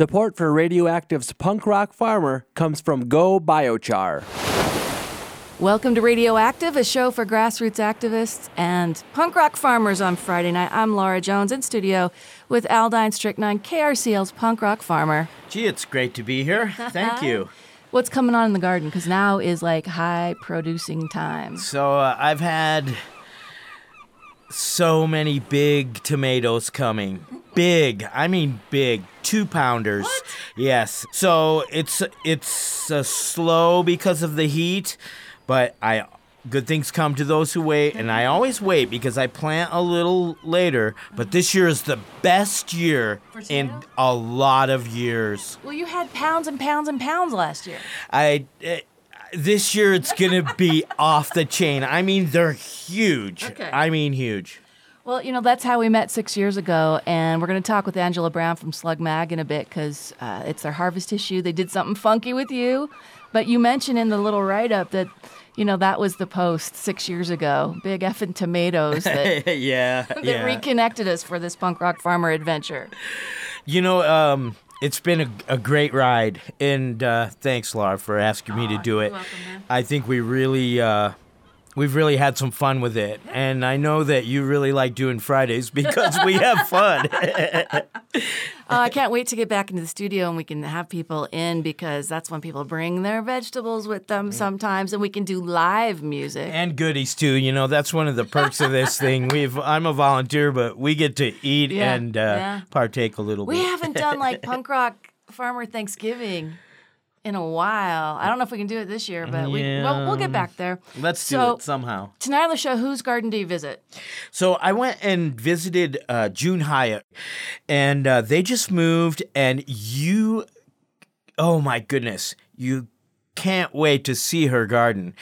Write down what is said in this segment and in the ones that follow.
Support for Radioactive's punk rock farmer comes from Go Biochar. Welcome to Radioactive, a show for grassroots activists and punk rock farmers on Friday night. I'm Laura Jones in studio with Aldine Strychnine, KRCL's punk rock farmer. Gee, it's great to be here. Thank you. What's coming on in the garden? Because now is like high producing time. So uh, I've had so many big tomatoes coming. Big, I mean big, two pounders. Yes. So it's it's uh, slow because of the heat, but I good things come to those who wait, and I always wait because I plant a little later. But this year is the best year in a lot of years. Well, you had pounds and pounds and pounds last year. I. Uh, this year it's gonna be off the chain. I mean, they're huge. Okay. I mean, huge. Well, you know, that's how we met six years ago. And we're going to talk with Angela Brown from Slug Mag in a bit because uh, it's their harvest issue. They did something funky with you. But you mentioned in the little write up that, you know, that was the post six years ago. Big effing tomatoes that, yeah, that yeah. reconnected us for this punk rock farmer adventure. You know, um, it's been a, a great ride, and uh, thanks, Laura, for asking me to do it. welcome, man. I think we really, uh, we've really had some fun with it, and I know that you really like doing Fridays because we have fun. Uh, I can't wait to get back into the studio and we can have people in because that's when people bring their vegetables with them sometimes and we can do live music. and goodies too. You know, that's one of the perks of this thing. We've I'm a volunteer, but we get to eat Yeah, and uh, yeah. partake a little We bit. We haven't done like punk rock farmer Thanksgiving in a while. I don't know if we can do it this year, but we well we'll get back there. Let's so, do it somehow. Tonight on the show, whose garden do you visit? So I went and visited uh, June Hyatt, and uh, they just moved, and you, oh my goodness, you can't wait to see her garden.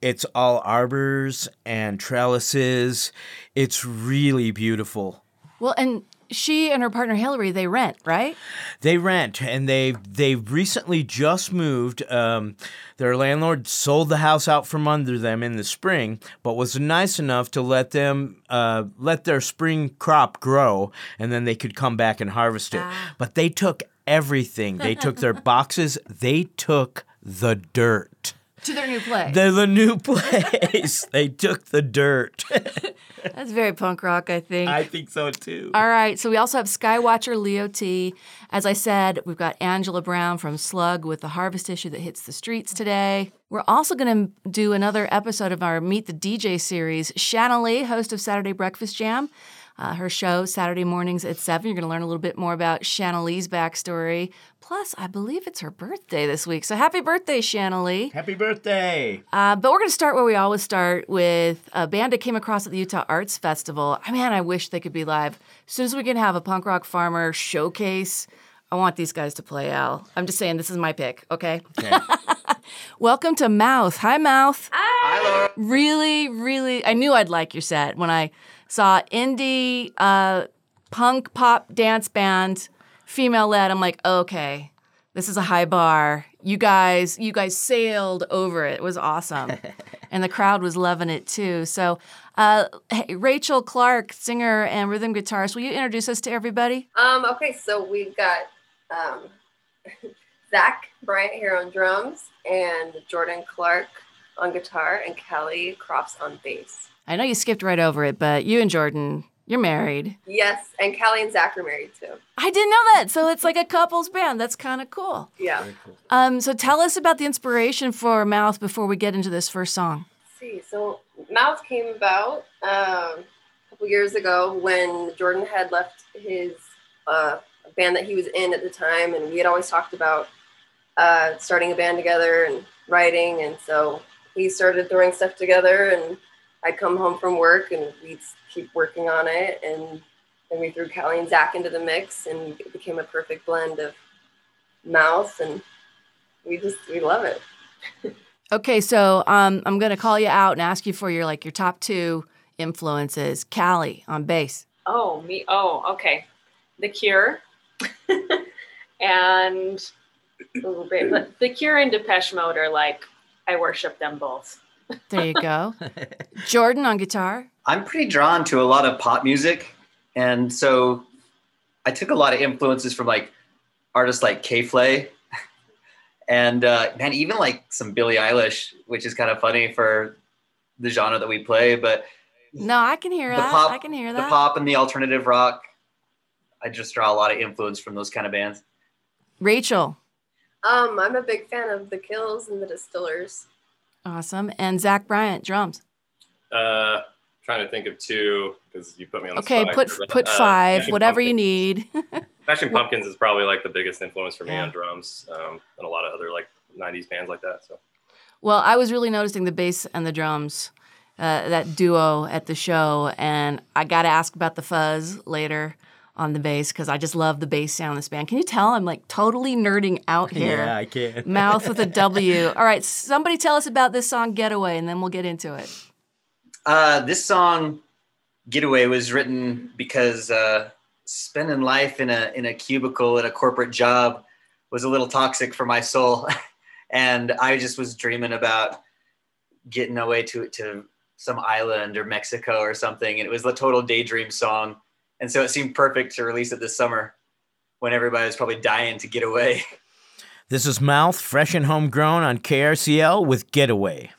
It's all arbors and trellises. It's really beautiful. Well, and she and her partner Hillary, they rent, right? They rent, and they they recently just moved. Um, their landlord sold the house out from under them in the spring, but was nice enough to let them uh, let their spring crop grow, and then they could come back and harvest it. But they took everything. They took their boxes. They took the dirt. To their new place. They're the new place. they took the dirt. That's very punk rock, I think. I think so too. All right, so we also have Skywatcher Leo T. As I said, we've got Angela Brown from Slug with the harvest issue that hits the streets today. We're also going to do another episode of our Meet the DJ series. Shanna Lee, host of Saturday Breakfast Jam. Uh, her show, Saturday mornings at 7. You're going to learn a little bit more about Shanna backstory. Plus, I believe it's her birthday this week. So happy birthday, Shanna Happy birthday. Uh, but we're going to start where we always start with a band that came across at the Utah Arts Festival. I mean, I wish they could be live. As soon as we can have a punk rock farmer showcase, I want these guys to play Al. I'm just saying, this is my pick, okay? Okay. Welcome to Mouth. Hi, Mouth. Hi, Laura. Really, really, I knew I'd like your set when I saw indie uh, punk pop dance band, female led. I'm like, okay, this is a high bar. You guys, you guys sailed over it. It was awesome, and the crowd was loving it too. So, uh, hey, Rachel Clark, singer and rhythm guitarist, will you introduce us to everybody? Um, okay, so we've got um, Zach Bryant here on drums, and Jordan Clark on guitar, and Kelly Crofts on bass. I know you skipped right over it, but you and Jordan, you're married. Yes, and Kelly and Zach are married too. I didn't know that. So it's like a couples band. That's kind of cool. Yeah. Um, so tell us about the inspiration for Mouth before we get into this first song. Let's see, so Mouth came about um, a couple years ago when Jordan had left his uh, band that he was in at the time, and we had always talked about uh, starting a band together and writing, and so we started throwing stuff together, and I'd come home from work, and we'd keep working on it, and then we threw Callie and Zach into the mix, and it became a perfect blend of Mouth, and we just we love it. Okay, so um, I'm gonna call you out and ask you for your like your top two influences. Callie on bass. Oh, me. Oh, okay. The Cure. and ooh, wait, but The Cure and Depeche Mode are like, I worship them both. There you go. Jordan on guitar. I'm pretty drawn to a lot of pop music, and so I took a lot of influences from like artists like K Flay, and uh, man, even like some Billie Eilish, which is kind of funny for the genre that we play. But No, I can hear the that. pop, I can hear that. the pop and the alternative rock. I just draw a lot of influence from those kind of bands. Rachel, Um, I'm a big fan of the Kills and the Distillers. awesome, and Zach Bryant, drums. Uh, trying to think of two because you put me on the Okay, spot. put but, put uh, five, Smashing whatever you need. Smashing Pumpkins is probably like the biggest influence for me Yeah. on drums, um, and a lot of other like '90s bands like that. So Well, I was really noticing the bass and the drums, uh, that duo at the show, and I got to ask about the fuzz later on the bass because I just love the bass sound of this band. Can you tell I'm like totally nerding out here? Yeah, I can. Mouth with a W. All right, somebody tell us about this song "Getaway," and then we'll get into it. Uh, this song, "Getaway," was written because uh, spending life in a in a cubicle at a corporate job was a little toxic for my soul, and I just was dreaming about getting away to to some island or Mexico or something, and it was a total daydream song, and so it seemed perfect to release it this summer when everybody was probably dying to get away. This is Mouth, fresh and homegrown on KRCL with Getaway.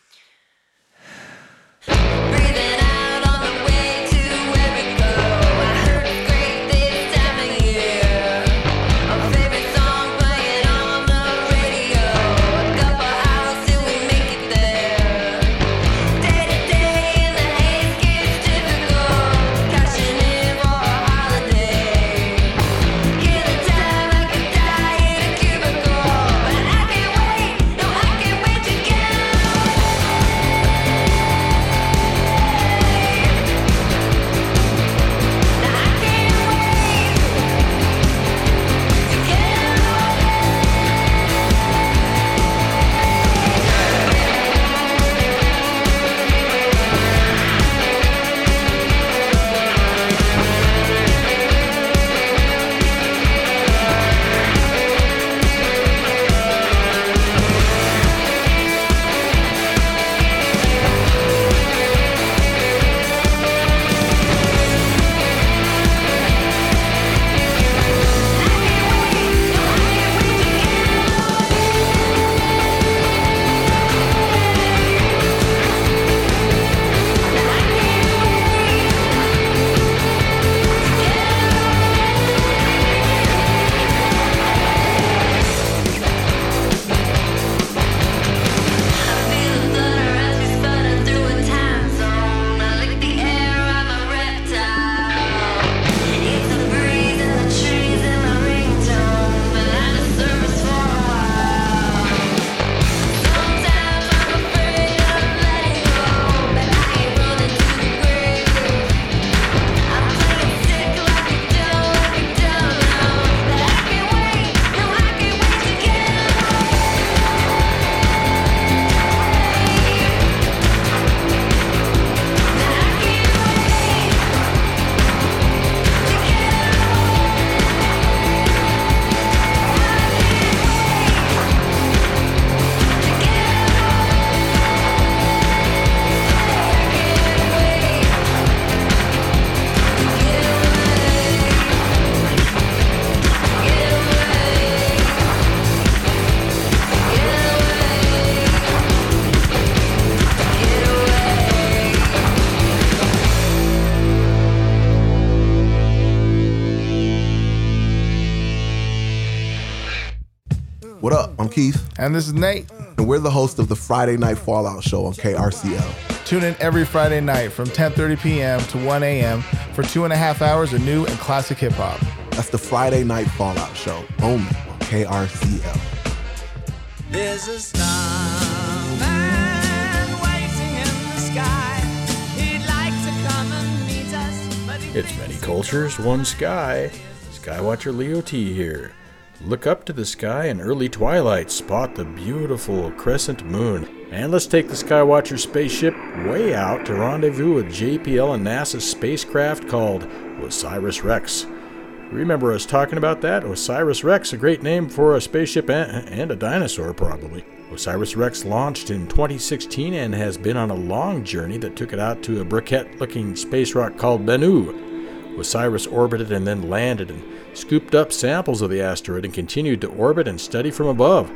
And this is Nate. and we're the host of the Friday Night Fallout Show on KRCL. Tune in every Friday night from 10:30 p.m. to 1 a.m. for two and a half hours of new and classic hip hop. That's the Friday Night Fallout Show, only on KRCL. There's a starman waiting in the sky. He'd like to come and meet us, but It's many cultures, one sky. Skywatcher Leo T here. Look up to the sky in early twilight, spot the beautiful crescent moon, and let's take the Skywatcher spaceship way out to rendezvous with JPL and NASA's spacecraft called Osiris Rex. Remember us talking about that? Osiris Rex, a great name for a spaceship and, a dinosaur, probably. Osiris Rex launched in 2016 and has been on a long journey that took it out to a briquette looking space rock called Bennu. Osiris orbited and then landed and scooped up samples of the asteroid and continued to orbit and study from above.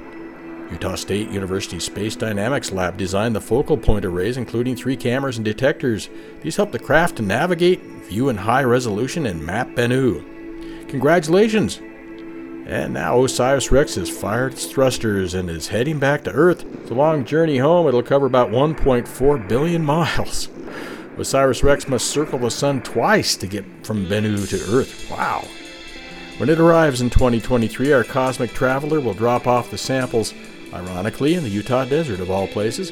Utah State University Space Dynamics Lab designed the focal point arrays, including three cameras and detectors. These help the craft to navigate, view in high resolution, and map Bennu. Congratulations! And now Osiris Rex has fired its thrusters and is heading back to Earth. It's a long journey home. It'll cover about 1.4 billion miles. Osiris Rex must circle the sun twice to get from Bennu to Earth. Wow. When it arrives in 2023, our cosmic traveler will drop off the samples, ironically, in the Utah desert of all places,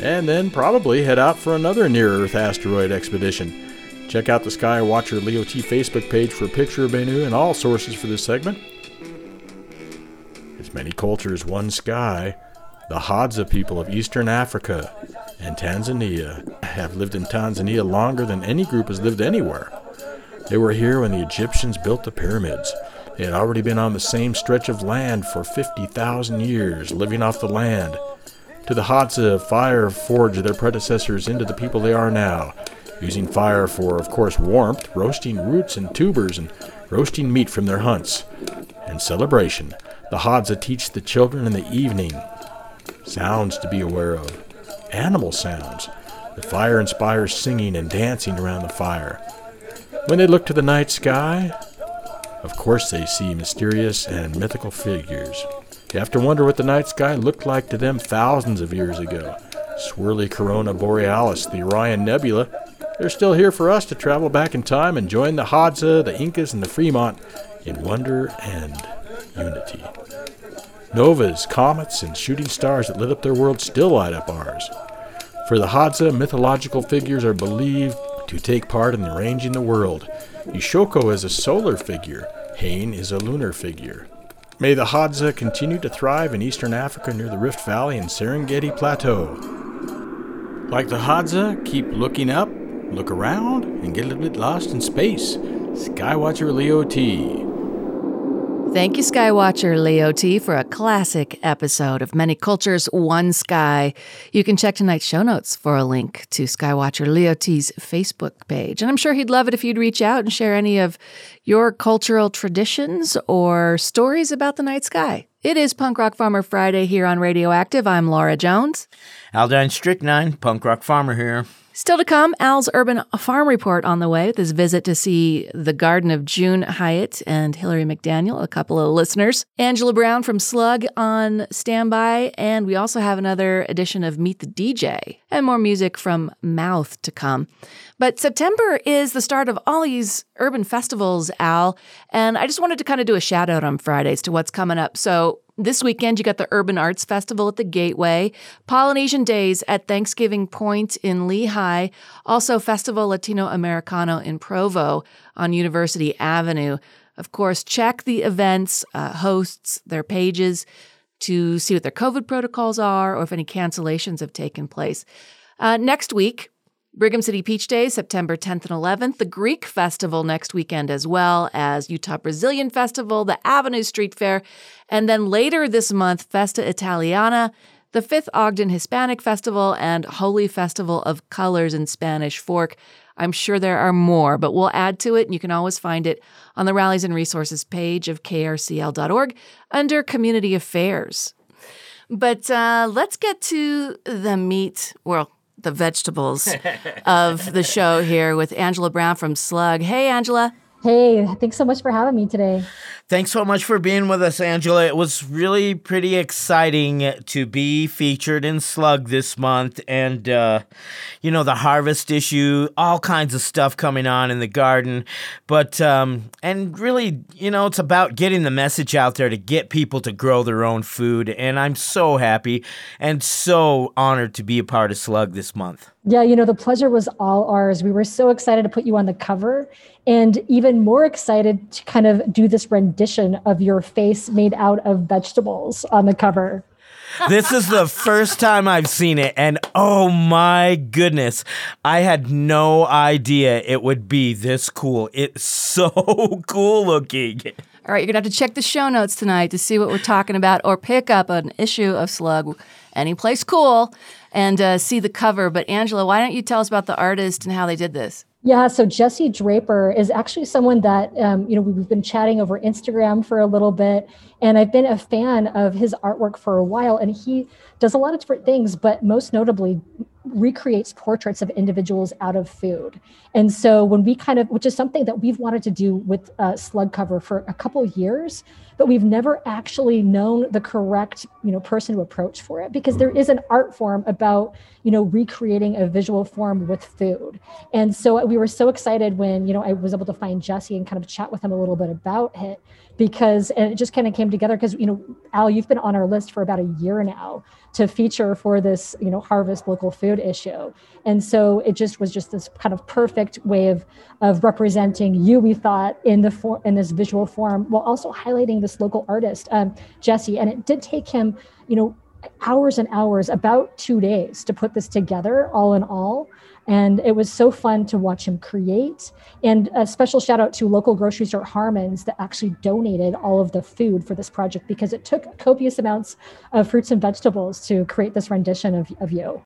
and then probably head out for another near Earth asteroid expedition. Check out the Skywatcher Leo T Facebook page for a picture of Bennu and all sources for this segment. As many cultures, one sky. The Hadza people of Eastern Africa and Tanzania have lived in Tanzania longer than any group has lived anywhere. They were here when the Egyptians built the pyramids. They had already been on the same stretch of land for 50,000 years, living off the land. To the Hadza, fire forged their predecessors into the people they are now, using fire for, of course, warmth, roasting roots and tubers, and roasting meat from their hunts. In celebration, the Hadza teach the children in the evening sounds to be aware of, animal sounds. The fire inspires singing and dancing around the fire. When they look to the night sky, of course they see mysterious and mythical figures. You have to wonder what the night sky looked like to them thousands of years ago. Swirly Corona Borealis, the Orion Nebula, they're still here for us to travel back in time and join the Hadza, the Incas, and the Fremont in wonder and unity. Novas, comets, and shooting stars that lit up their world still light up ours. For the Hadza, mythological figures are believed to take part in arranging the world. Ishoko is a solar figure, Hain is a lunar figure. May the Hadza continue to thrive in eastern Africa near the Rift Valley and Serengeti Plateau. Like the Hadza, keep looking up, look around, and get a little bit lost in space. Skywatcher Leo T. Thank you, Skywatcher Leo T, for a classic episode of Many Cultures, One Sky. You can check tonight's show notes for a link to Skywatcher Leo T's Facebook page. And I'm sure he'd love it if you'd reach out and share any of your cultural traditions or stories about the night sky. It is Punk Rock Farmer Friday here on Radioactive. I'm Laura Jones. Aldine Strychnine, punk rock farmer here. Still to come, Al's Urban Farm Report on the way with his visit to see the garden of June Hyatt and Hillary McDaniel, a couple of listeners. Angela Brown from Slug on standby, and we also have another edition of Meet the DJ and more music from Mouth to come. But September is the start of all these urban festivals, Al, and I just wanted to kind of do a shout out on Fridays to what's coming up. So this weekend, you got the Urban Arts Festival at the Gateway, Polynesian Days at Thanksgiving Point in Lehi, also Festival Latino Americano in Provo on University Avenue. Of course, check the events, uh, hosts, their pages to see what their COVID protocols are or if any cancellations have taken place. Uh, next week, Brigham City Peach Days, September 10th and 11th, the Greek Festival next weekend, as well as Utah Brazilian Festival, the Avenue Street Fair, and then later this month, Festa Italiana, the fifth Ogden Hispanic Festival, and Holi Festival of Colors in Spanish Fork. I'm sure there are more, but we'll add to it, and you can always find it on the Rallies and Resources page of krcl.org under Community Affairs. But uh, let's get to the meat, well, the vegetables of the show here with Angela Brown from Slug. Hey, Angela. Hey, thanks so much for having me today. Thanks so much for being with us, Angela. It was really pretty exciting to be featured in Slug this month. And, uh, you know, the harvest issue, all kinds of stuff coming on in the garden. But, um, and really, you know, it's about getting the message out there to get people to grow their own food. And I'm so happy and so honored to be a part of Slug this month. Yeah, you know, the pleasure was all ours. We were so excited to put you on the cover and even more excited to kind of do this rendition of your face made out of vegetables on the cover. This is the first time I've seen it, and oh my goodness, I had no idea it would be this cool. It's so cool looking. All right, you're going to have to check the show notes tonight to see what we're talking about or pick up an issue of Slug, any place cool, and uh, see the cover. But Angela, why don't you tell us about the artist and how they did this? Yeah, so Jesse Draper is actually someone that um, you know we've been chatting over Instagram for a little bit, and I've been a fan of his artwork for a while. And he does a lot of different things, but most notably recreates portraits of individuals out of food. And so when we kind of, which is something that we've wanted to do with uh, Slug Cover for a couple years, but we've never actually known the correct you know person to approach for it because there is an art form about you know recreating a visual form with food. And so we were so excited when you know i was able to find jesse and kind of chat with him a little bit about it because and it just kind of came together because you know al you've been on our list for about a year now to feature for this you know harvest local food issue. And so it just was just this kind of perfect way of of representing you we thought in the for, in this visual form while also highlighting this local artist um, jesse and it did take him you know hours and hours about two days to put this together all in all. And it was so fun to watch him create. And a special shout out to local grocery store harmons that actually donated all of the food for this project because it took copious amounts of fruits and vegetables to create this rendition of, of you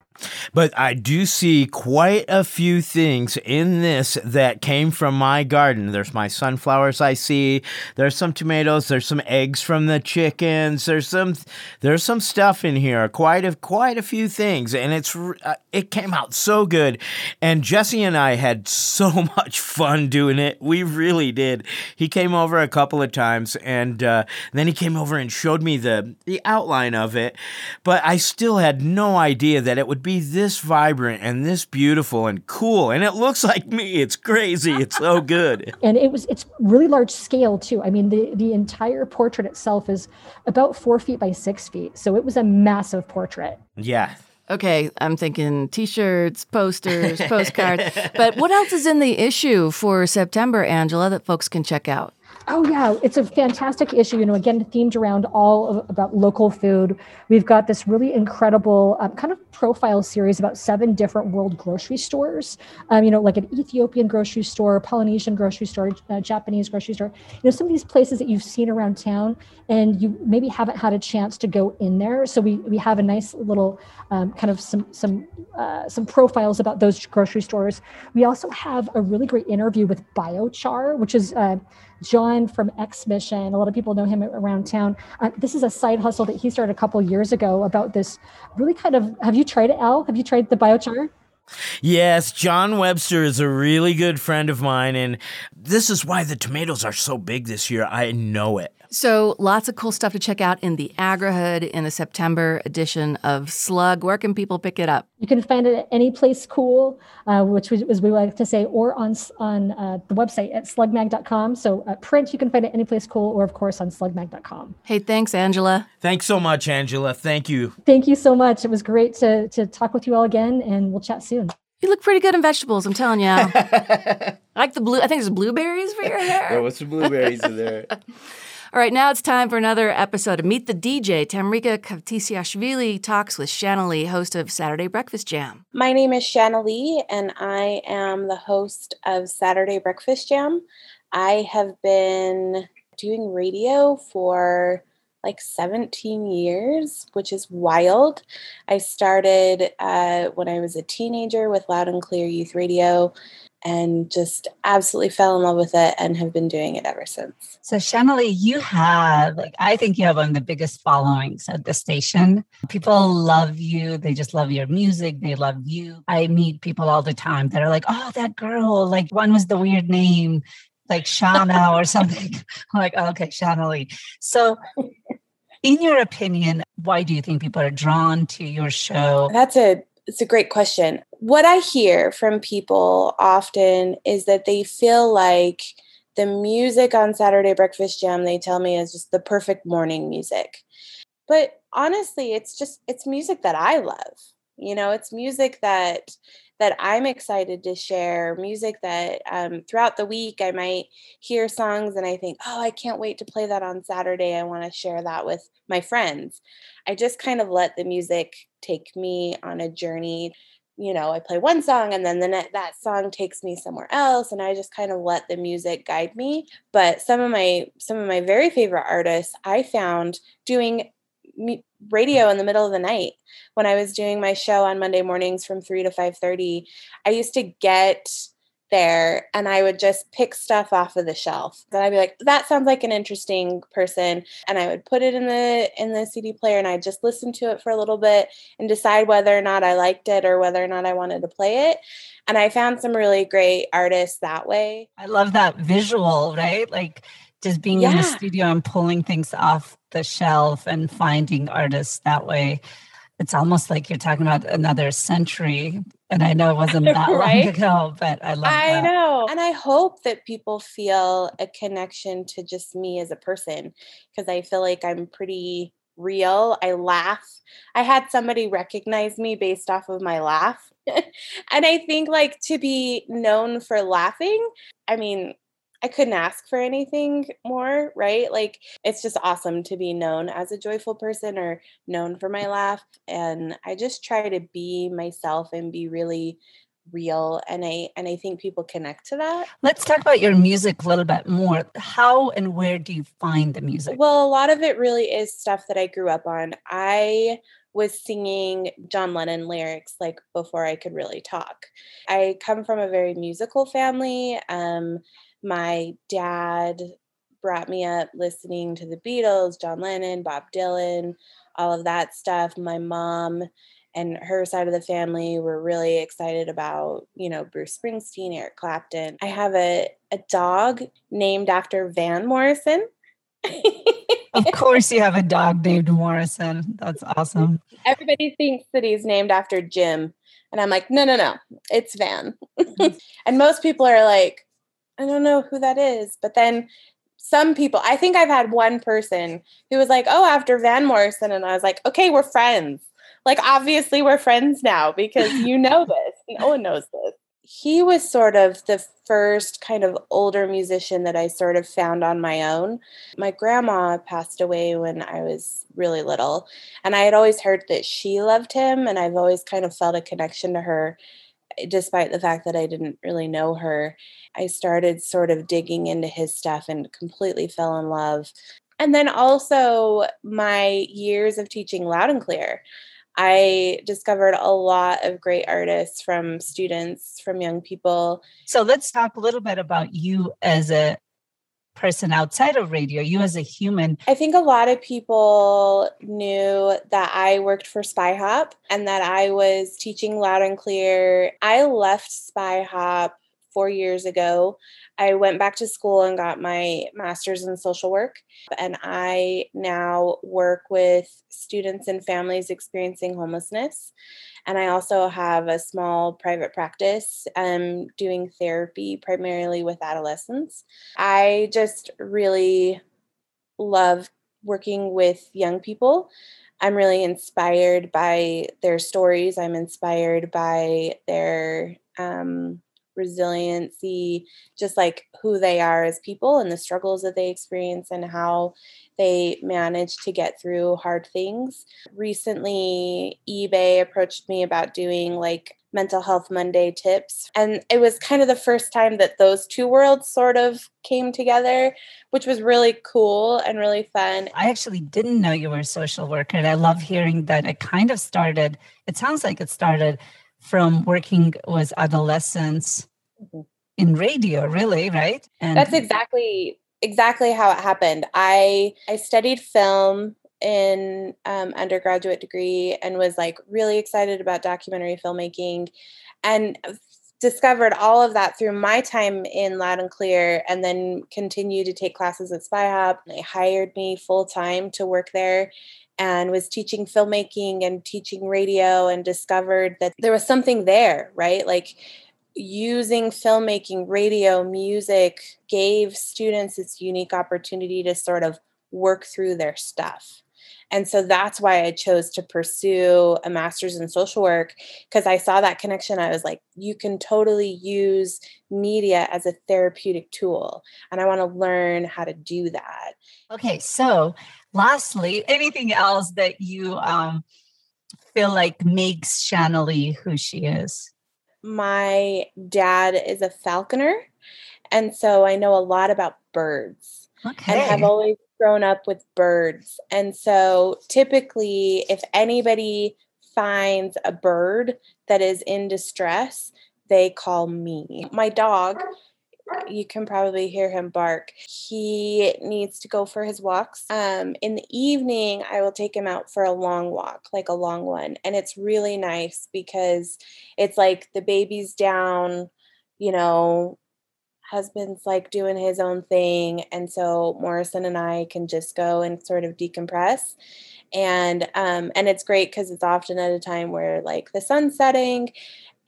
But I do see quite a few things in this that came from my garden. There's my sunflowers I see. There's some tomatoes. There's some eggs from the chickens. There's some there's some stuff in here. Quite a quite a few things, and it's uh, it came out so good. And Jesse and I had so much fun doing it. We really did. He came over a couple of times, and uh, then he came over and showed me the the outline of it. But I still had no idea that it would be this vibrant and this beautiful and cool. And it looks like me. It's crazy. It's so good. and it was it's really large scale too i mean the the entire portrait itself is about four feet by six feet so it was a massive portrait Yeah. Okay, I'm thinking t-shirts, posters, postcards. but what else is in the issue for September, Angela, that folks can check out? Oh yeah, it's a fantastic issue. You know, again themed around all of, about local food. We've got this really incredible um, kind of profile series about seven different world grocery stores. Um, you know, like an Ethiopian grocery store, Polynesian grocery store, uh, Japanese grocery store. You know, some of these places that you've seen around town, and you maybe haven't had a chance to go in there. So we we have a nice little um, kind of some some uh, some profiles about those grocery stores. We also have a really great interview with Biochar, which is uh, John from XMission. A lot of people know him around town. Uh, this is a side hustle that he started a couple years ago about this really kind of. Have you tried it, Al? Have you tried the biochar? Yes, John Webster is a really good friend of mine, and this is why the tomatoes are so big this year. I know it. So, lots of cool stuff to check out in the AgriHood in the September edition of Slug. Where can people pick it up? You can find it at any place cool, uh, which we, as we like to say, or on on uh, the website at slugmag.com. So uh, print, you can find it any place cool, or of course on slugmag.com. Hey, thanks, Angela. Thanks so much, Angela. Thank you. Thank you so much. It was great to to talk with you all again, and we'll chat soon. You look pretty good in vegetables, I'm telling you. I like the blue, I think there's blueberries for your hair. was some blueberries in there. All right, now it's time for another episode of Meet the DJ. Tamrika Khvtisiashvili talks with Shanna Lee, host of Saturday Breakfast Jam. My name is Shanna Lee, and I am the host of Saturday Breakfast Jam. I have been doing radio for like 17 years, which is wild. I started uh, when I was a teenager with Loud and Clear Youth Radio and just absolutely fell in love with it and have been doing it ever since. So, Shanali, you have, like, I think you have one of the biggest followings at the station. People love you. They just love your music. They love you. I meet people all the time that are like, oh, that girl, like, one was the weird name, like Shana or something. I'm like, oh, okay, Shanali. So, in your opinion, why do you think people are drawn to your show? That's a it's a great question. What I hear from people often is that they feel like the music on Saturday Breakfast Jam they tell me is just the perfect morning music. But honestly, it's just it's music that I love. You know, it's music that that I'm excited to share, music that um, throughout the week I might hear songs and I think, oh, I can't wait to play that on Saturday. I want to share that with my friends. I just kind of let the music take me on a journey. You know, I play one song and then the that song takes me somewhere else and I just kind of let the music guide me. But some of my some of my very favorite artists I found doing radio in the middle of the night when I was doing my show on Monday mornings from 3 to 5:30. I used to get there and I would just pick stuff off of the shelf. Then I'd be like, that sounds like an interesting person. And I would put it in the in the CD player and I'd just listen to it for a little bit and decide whether or not I liked it or whether or not I wanted to play it. And I found some really great artists that way. I love that visual, right? Like just being in the studio and pulling things off the shelf and finding artists that way. It's almost like you're talking about another century. And I know it wasn't that Right? long ago, but I love I that. know. And I hope that people feel a connection to just me as a person because I feel like I'm pretty real. I laugh. I had somebody recognize me based off of my laugh. and I think like to be known for laughing, I mean, I couldn't ask for anything more, right? Like it's just awesome to be known as a joyful person or known for my laugh and I just try to be myself and be really real and I and I think people connect to that. Let's talk about your music a little bit more. How and where do you find the music? Well, a lot of it really is stuff that I grew up on. I was singing John Lennon lyrics like before I could really talk. I come from a very musical family. Um, my dad brought me up listening to the Beatles, John Lennon, Bob Dylan, all of that stuff. My mom and her side of the family were really excited about, you know, Bruce Springsteen, Eric Clapton. I have a, a dog named after Van Morrison. of course, you have a dog named Morrison. That's awesome. Everybody thinks that he's named after Jim. And I'm like, no, no, no, it's Van. Mm. and most people are like, I don't know who that is. But then some people, I think I've had one person who was like, oh, after Van Morrison. And I was like, okay, we're friends. Like, obviously, we're friends now because you know this. No one knows this. He was sort of the first kind of older musician that I sort of found on my own. My grandma passed away when I was really little, and I had always heard that she loved him, and I've always kind of felt a connection to her despite the fact that I didn't really know her. I started sort of digging into his stuff and completely fell in love. And then also my years of teaching loud and clear. I discovered a lot of great artists from students, from young people. So let's talk a little bit about you as a person outside of radio, you as a human. I think a lot of people knew that I worked for Spy Hop and that I was teaching loud and clear. I left Spy Hop four years ago. I went back to school and got my master's in social work. And I now work with students and families experiencing homelessness. And I also have a small private practice um, doing therapy primarily with adolescents. I just really love working with young people. I'm really inspired by their stories. I'm inspired by their um, resiliency, just like who they are as people and the struggles that they experience and how they manage to get through hard things. Recently, eBay approached me about doing like mental health Monday tips. And it was kind of the first time that those two worlds sort of came together, which was really cool and really fun. I actually didn't know you were a social worker. And I love hearing that it kind of started, it sounds like it started from working with adolescents in radio, really, right? And That's exactly exactly how it happened. I I studied film in um, undergraduate degree and was like really excited about documentary filmmaking and discovered all of that through my time in loud and clear and then continued to take classes at spy hop they hired me full time to work there and was teaching filmmaking and teaching radio and discovered that there was something there right like using filmmaking, radio, music gave students this unique opportunity to sort of work through their stuff. And so that's why I chose to pursue a master's in social work because I saw that connection. I was like, you can totally use media as a therapeutic tool. And I want to learn how to do that. Okay, so lastly, anything else that you um, feel like makes Shanley who she is? My dad is a falconer. And so I know a lot about birds. Okay. And have always grown up with birds. And so typically, if anybody finds a bird that is in distress, they call me. My dog, you can probably hear him bark. He needs to go for his walks. Um, in the evening, I will take him out for a long walk, like a long one. And it's really nice because it's like the baby's down, you know, husband's like doing his own thing. And so Morrison and I can just go and sort of decompress. And um, and it's great because it's often at a time where like the sun's setting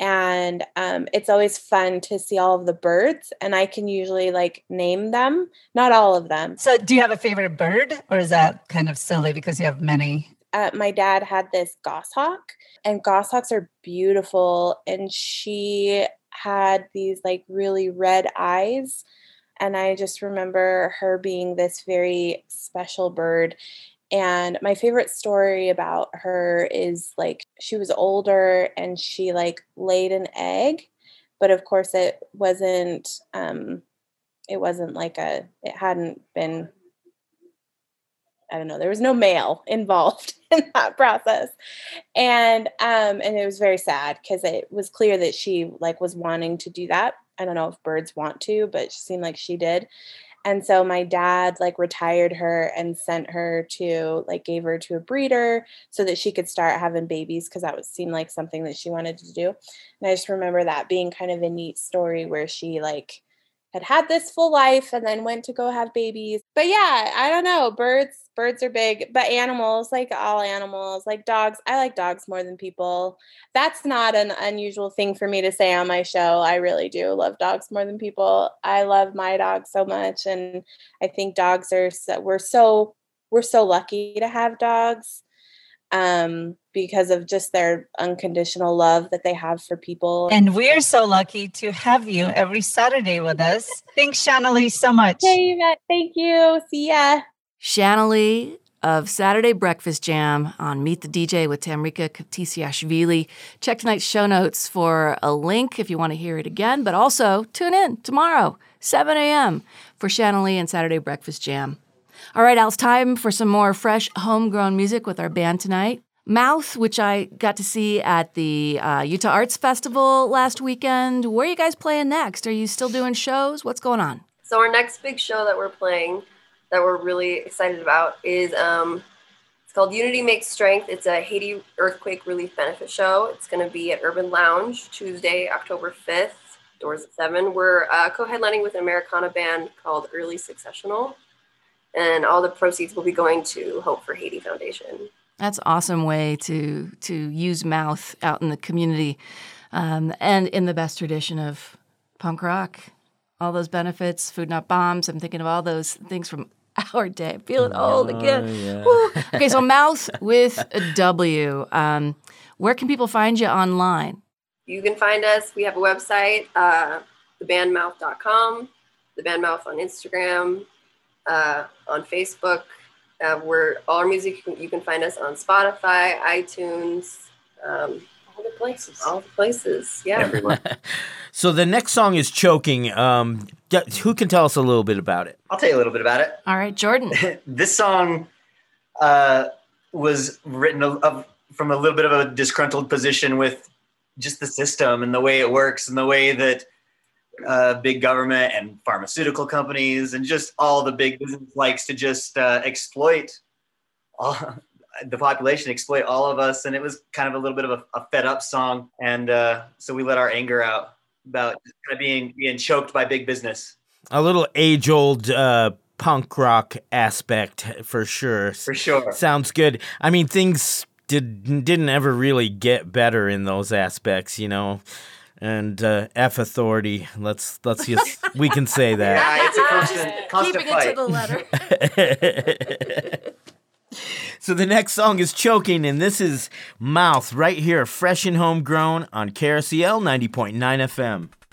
and um, it's always fun to see all of the birds and i can usually like name them not all of them So, do you have a favorite bird, or is that kind of silly because you have many? uh, my dad had this goshawk and goshawks are beautiful and she had these like really red eyes and i just remember her being this very special bird and my favorite story about her is like she was older and she like laid an egg but of course it wasn't um it wasn't like a it hadn't been I don't know, there was no male involved in that process. And um and it was very sad because it was clear that she like was wanting to do that. I don't know if birds want to, but it seemed like she did. And so my dad like retired her and sent her to like gave her to a breeder so that she could start having babies because that would seem like something that she wanted to do. And I just remember that being kind of a neat story where she like had had this full life and then went to go have babies. But yeah, I don't know. Birds, birds are big, but animals, like all animals, like dogs, I like dogs more than people. That's not an unusual thing for me to say on my show. I really do love dogs more than people. I love my dog so much and I think dogs are so, we're so we're so lucky to have dogs um because of just their unconditional love that they have for people. And we're so lucky to have you every Saturday with us. Thanks, Shanley, so much. Hey, Yvette, thank you. See ya. Shanley of Saturday Breakfast Jam on Meet the DJ with Tamrika Tisiashvili. Check tonight's show notes for a link if you want to hear it again, but also tune in tomorrow, 7 a.m. for Shanley and Saturday Breakfast Jam. All right, Al, it's time for some more fresh homegrown music with our band tonight. Mouth, which I got to see at the uh, Utah Arts Festival last weekend. Where are you guys playing next? Are you still doing shows? What's going on? So our next big show that we're playing, that we're really excited about, is um, it's called Unity Makes Strength. It's a Haiti earthquake relief benefit show. It's going to be at Urban Lounge Tuesday, October fifth. Doors at seven. We're uh, co-headlining with an Americana band called Early Successional, and all the proceeds will be going to Hope for Haiti Foundation. That's awesome way to to use mouth out in the community, um, and in the best tradition of punk rock. All those benefits, food not bombs. I'm thinking of all those things from our day. I'm feeling old again. yeah. Okay, so mouth with a W. Um, where can people find you online? You can find us. We have a website, uh, thebandmouth.com, the bandmouth on Instagram, uh, on Facebook. Uh, we're all our music. You can, you can find us on Spotify, iTunes, um, All the places. all the places. Yeah. So the next song is choking. Um, who can tell us a little bit about it? I'll tell you a little bit about it. All right, Jordan. this song uh, was written of, of, from a little bit of a disgruntled position with just the system and the way it works and the way that uh, big government and pharmaceutical companies and just all the big business likes to just uh, exploit all, the population, exploit all of us. And it was kind of a little bit of a, a fed up song. And uh, so we let our anger out about kind of being being choked by big business. A little age old uh, punk rock aspect for sure. For sure. Sounds good. I mean, things did didn't ever really get better in those aspects, you know. And uh, F authority. Let's let's just we can say that. Yeah, it's a constant, constant Keeping fight. it to the letter. So the next song is Choking, and this is Mouth right here, fresh and homegrown on KRCL 90.9 FM. Let you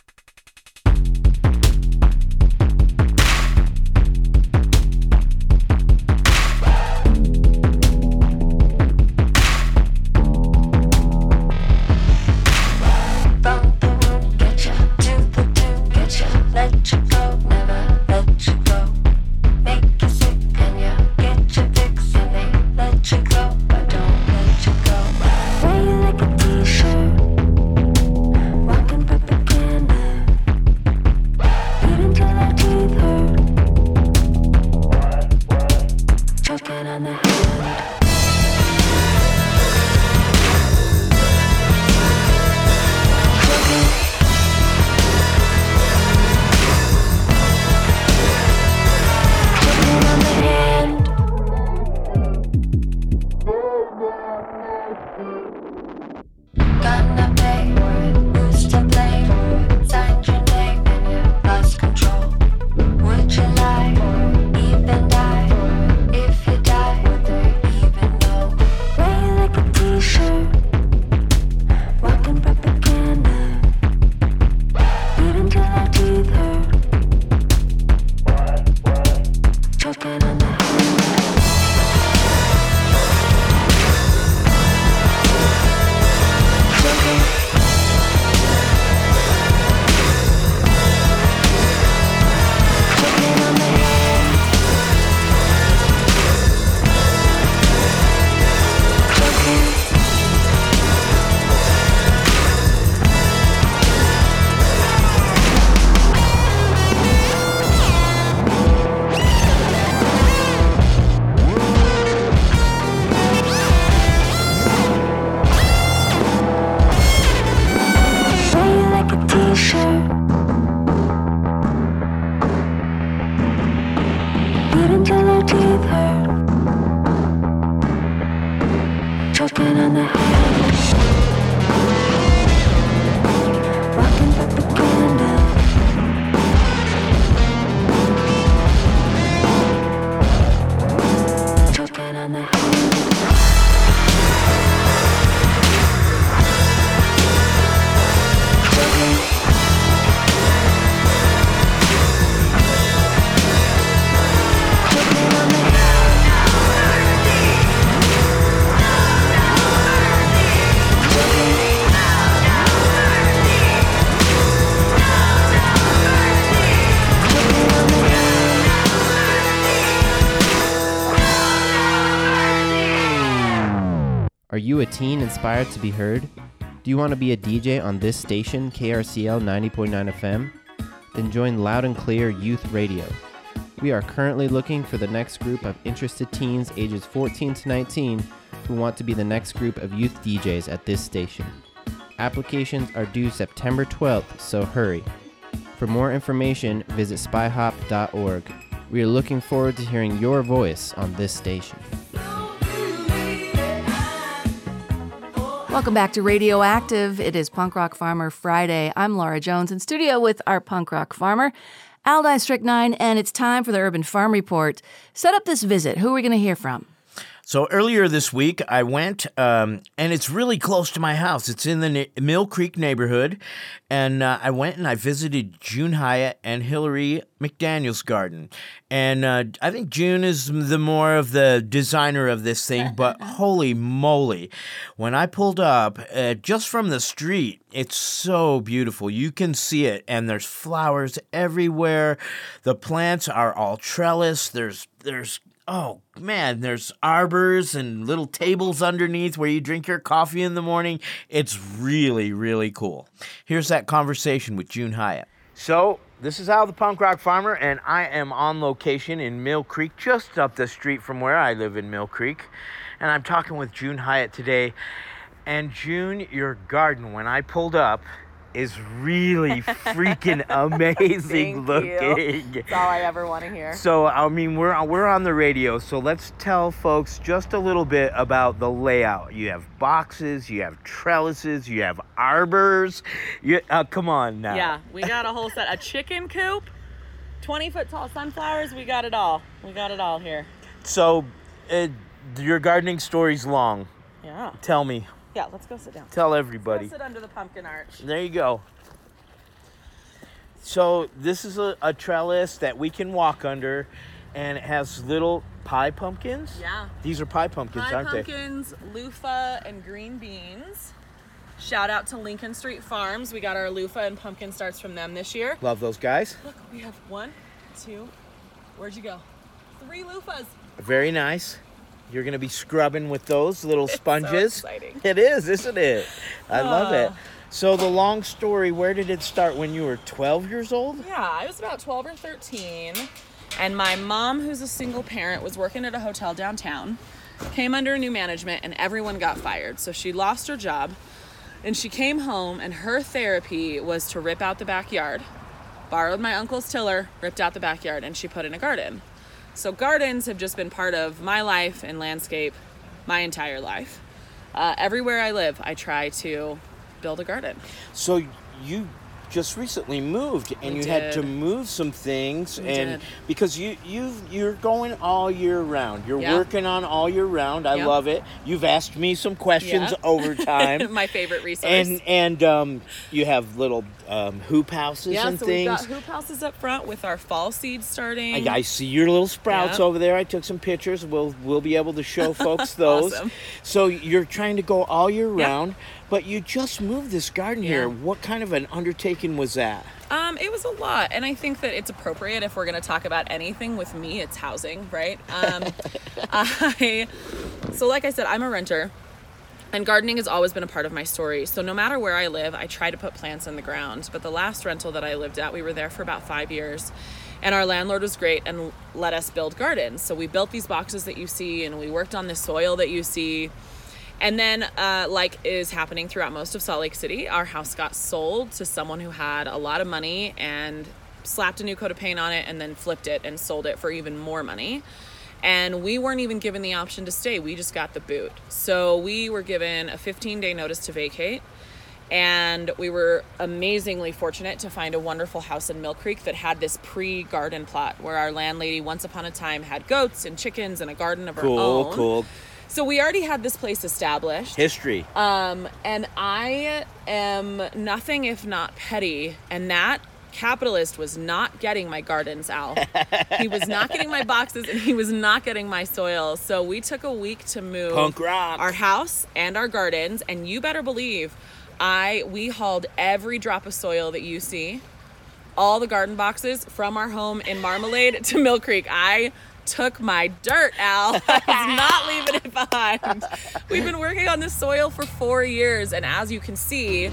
inspired to be heard? Do you want to be a DJ on this station, KRCL 90.9 FM? Then join Loud and Clear Youth Radio. We are currently looking for the next group of interested teens ages 14 to 19 who want to be the next group of youth DJs at this station. Applications are due September 12th, so hurry. For more information, visit spyhop.org. We are looking forward to hearing your voice on this station. Welcome back to Radioactive. It is Punk Rock Farmer Friday. I'm Laura Jones in studio with our punk rock farmer, Aldine Strychnine, and it's time for the Urban Farm Report. Set up this visit. Who are we going to hear from? So earlier this week, I went, um, and it's really close to my house. It's in the Na- Mill Creek neighborhood, and uh, I went and I visited June Hyatt and Hillary McDaniel's garden. And uh, I think June is the more of the designer of this thing, but holy moly, when I pulled up uh, just from the street, it's so beautiful. You can see it, and there's flowers everywhere. The plants are all trellis. There's there's Oh man, there's arbors and little tables underneath where you drink your coffee in the morning. It's really, really cool. Here's that conversation with June Hyatt. So, this is Al the Punk Rock Farmer, and I am on location in Mill Creek, just up the street from where I live in Mill Creek. And I'm talking with June Hyatt today. And June, your garden, when I pulled up, is really freaking amazing Thank looking. You. That's all I ever want to hear. So I mean, we're we're on the radio, so let's tell folks just a little bit about the layout. You have boxes, you have trellises, you have arbors. You uh, come on now. Yeah, we got a whole set. A chicken coop, 20 foot tall sunflowers. We got it all. We got it all here. So, uh, your gardening story's long. Yeah. Tell me. Yeah, let's go sit down. Tell everybody. sit under the pumpkin arch. There you go. So this is a, a trellis that we can walk under, and it has little pie pumpkins. Yeah. These are pie pumpkins, Pie aren't pumpkins, loofah, and green beans. Shout out to Lincoln Street Farms. We got our loofah and pumpkin starts from them this year. they? Love those guys. Look, we have one, two. Where'd you go? Three loofahs. Very nice. You're gonna be scrubbing with those little sponges. exciting. It is, isn't it? I love it. Ah. So the long story, where did it start? When you were 12 years old? Yeah, I was about 12 or 13. And my mom, who's a single parent, was working at a hotel downtown, came under new management, and everyone got fired. So she lost her job. And she came home, and her therapy was to rip out the backyard. Borrowed my uncle's tiller, ripped out the backyard, and she put in a garden. So gardens have just been part of my life and landscape my entire life. Uh, everywhere I live, I try to build a garden. So you just recently moved and We you had to move some things We and did. because you you you're going all year round. You're Yeah. working on all year round. I love it. You've asked me some questions Yeah. over time. my favorite resource. and and um, you have little um, hoop houses yeah, and so we've things. got hoop houses up front with our fall seeds starting. I, I see your little sprouts over there. I took some pictures. We'll we'll be able to show folks those. Awesome. So you're trying to go all year round, but you just moved this garden here. What kind of an undertaking was that? Um, it was a lot, and I think that it's appropriate if we're going to talk about anything with me. It's housing, right? Um, I so like I said, I'm a renter, and gardening has always been a part of my story. So no matter where I live, I try to put plants in the ground. But the last rental that I lived at, we were there for about five years. And our landlord was great and let us build gardens. So we built these boxes that you see, and we worked on the soil that you see. And then, uh, like is happening throughout most of Salt Lake City, our house got sold to someone who had a lot of money and slapped a new coat of paint on it and then flipped it and sold it for even more money. And we weren't even given the option to stay. We just got the boot. So we were given a 15 day notice to vacate. And we were amazingly fortunate to find a wonderful house in Mill Creek that had this pre garden plot where our landlady, once upon a time, had goats and chickens and a garden of her own. Cool, cool. So we already had this place established. History. Um, and I am nothing if not petty, and that capitalist was not getting my gardens out. he was not getting my boxes, and he was not getting my soil. So we took a week to move our house and our gardens, and you better believe, I we hauled every drop of soil that you see, all the garden boxes from our home in Marmalade to Mill Creek. I took my dirt, Al. I was not leaving it behind. We've been working on this soil for four years, and as you can see,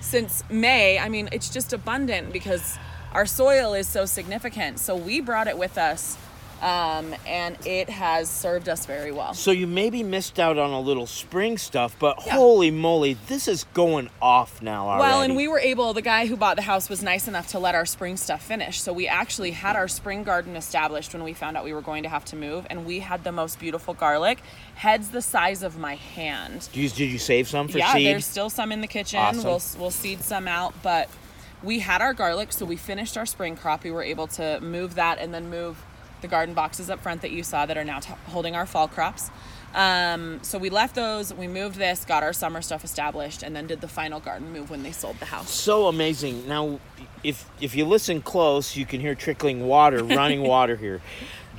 since May, I mean, it's just abundant because our soil is so significant. So we brought it with us, um, and it has served us very well. So you maybe missed out on a little spring stuff, but holy moly, this is going off now already. Well, and we were able, the guy who bought the house was nice enough to let our spring stuff finish. So we actually had our spring garden established when we found out we were going to have to move. And we had the most beautiful garlic, heads the size of my hand. Did you, did you save some for yeah, seed? there's still some in the kitchen. Awesome. We'll, we'll seed some out. But we had our garlic, so we finished our spring crop. We were able to move that and then move the garden boxes up front that you saw that are now t- holding our fall crops. Um, so we left those, we moved this, got our summer stuff established, and then did the final garden move when they sold the house. so amazing. Now, if if you listen close, you can hear trickling water, running water here.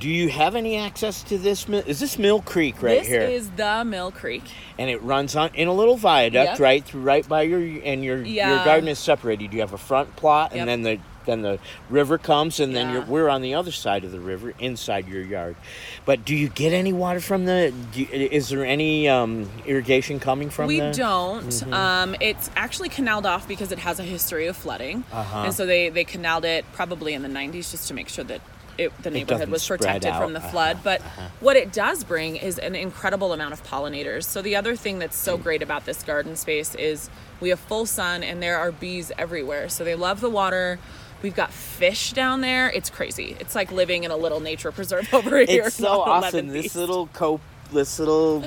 Do you have any access to this? Is this Mill Creek right here? this here? is the Mill Creek. and it runs on in a little viaduct Yep. right through right by your and your your garden is separated. You have a front plot, and Yep. then the then the river comes, and then Yeah. you're, we're on the other side of the river, inside your yard. But do you get any water from the? You, is there any um, irrigation coming from? we the, don't. Mhm. Um, it's actually canaled off because it has a history of flooding, Uh-huh. and so they they canaled it probably in the '90s just to make sure that. It, the neighborhood was protected from the Uh-huh, flood, but what it does bring is an incredible amount of pollinators. So the other thing that's so great about this garden space is we have full sun and there are bees everywhere. So they love the water. We've got fish down there. It's crazy. It's like living in a little nature preserve over here. It's so awesome. This East. little cope, this little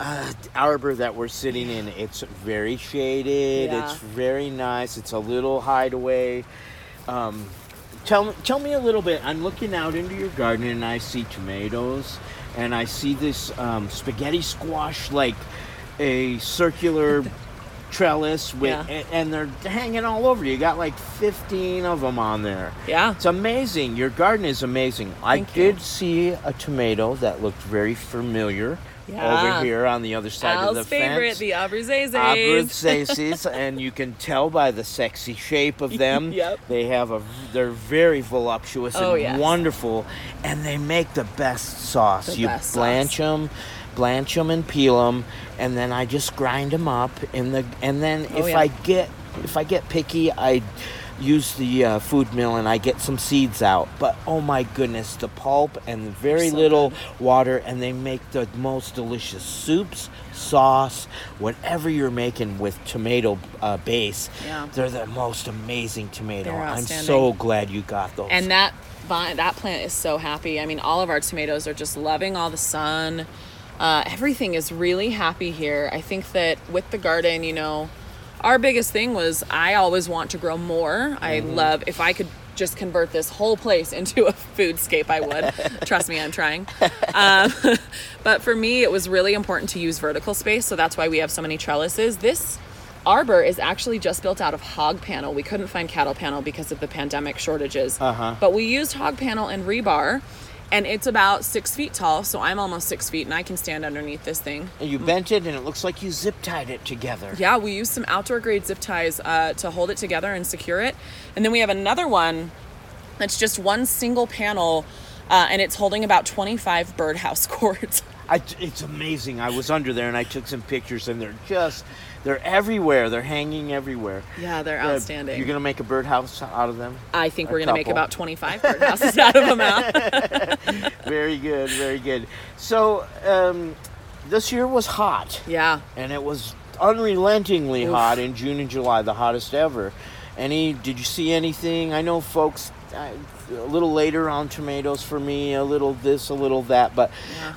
uh, arbor that we're sitting in. It's very shaded. Yeah. It's very nice. It's a little hideaway. Um, tell me, tell me a little bit. I'm looking out into your garden and I see tomatoes, and I see this um, spaghetti squash, like a circular trellis with, Yeah. and they're hanging all over. You got like 15 of them on there. Yeah. It's amazing. Your garden is amazing. Thank I did see a tomato that looked very familiar Yeah. over here on the other side Al's of the favorite, fence. the. Abruzzes, and you can tell by the sexy shape of them. Yep. They have a, they're very voluptuous Oh, and yes. wonderful, and they make the best sauce. The you best blanch them, blanch them and peel them, and then I just grind them up in the. And then Oh, if yeah. I get if I get picky, I use the uh, food mill and I get some seeds out. But oh my goodness, the pulp and very so little water, and they make the most delicious soups, sauce, whatever you're making with tomato uh, base. Yeah. They're the most amazing tomato. I'm so glad you got those. And that vine, that plant is so happy. I mean, all of our tomatoes are just loving all the sun. Uh, everything is really happy here. I think that with the garden, you know, our biggest thing was I always want to grow more. I Mhm. love if I could just convert this whole place into a foodscape, I would. Trust me, I'm trying. Um, but for me, it was really important to use vertical space, so that's why we have so many trellises. This arbor is actually just built out of hog panel. We couldn't find cattle panel because of the pandemic shortages. Uh-huh. But we used hog panel and rebar, and it's about six feet tall, so I'm almost six feet and I can stand underneath this thing. And you bent it, and it looks like you zip tied it together. Yeah, we used some outdoor grade zip ties uh, to hold it together and secure it. And then we have another one that's just one single panel, uh, and it's holding about 25 birdhouse cords. I, it's amazing. I was under there and I took some pictures, and they're just, they're everywhere. They're hanging everywhere. Yeah, they're Uh, outstanding. You're gonna make a birdhouse out of them. I think A we're going to make about 25 birdhouses out of them out. very good, very good. So, um, this year was hot. Yeah. And it was unrelentingly Oof. hot in June and July, the hottest ever. Any? Did you see anything? I know folks I, a little later on tomatoes for me, a little this, a little that, but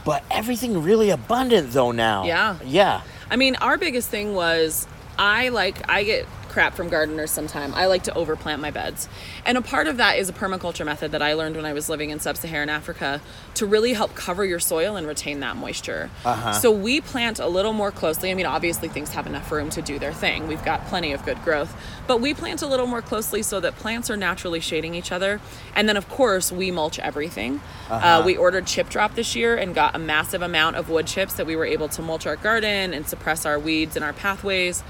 but everything really abundant though now. Yeah. Yeah. I mean, our biggest thing was I like I get crap from gardeners sometime. I like to overplant my beds. And a part of that is a permaculture method that I learned when I was living in sub-Saharan Africa to really help cover your soil and retain that moisture. Uh-huh. So we plant a little more closely. I mean, obviously things have enough room to do their thing. We've got plenty of good growth, but we plant a little more closely so that plants are naturally shading each other. And then of course, we mulch everything. uh Uh-huh. we ordered ChipDrop this year and got a massive amount of wood chips that we were able to mulch our garden and suppress our weeds and our pathways.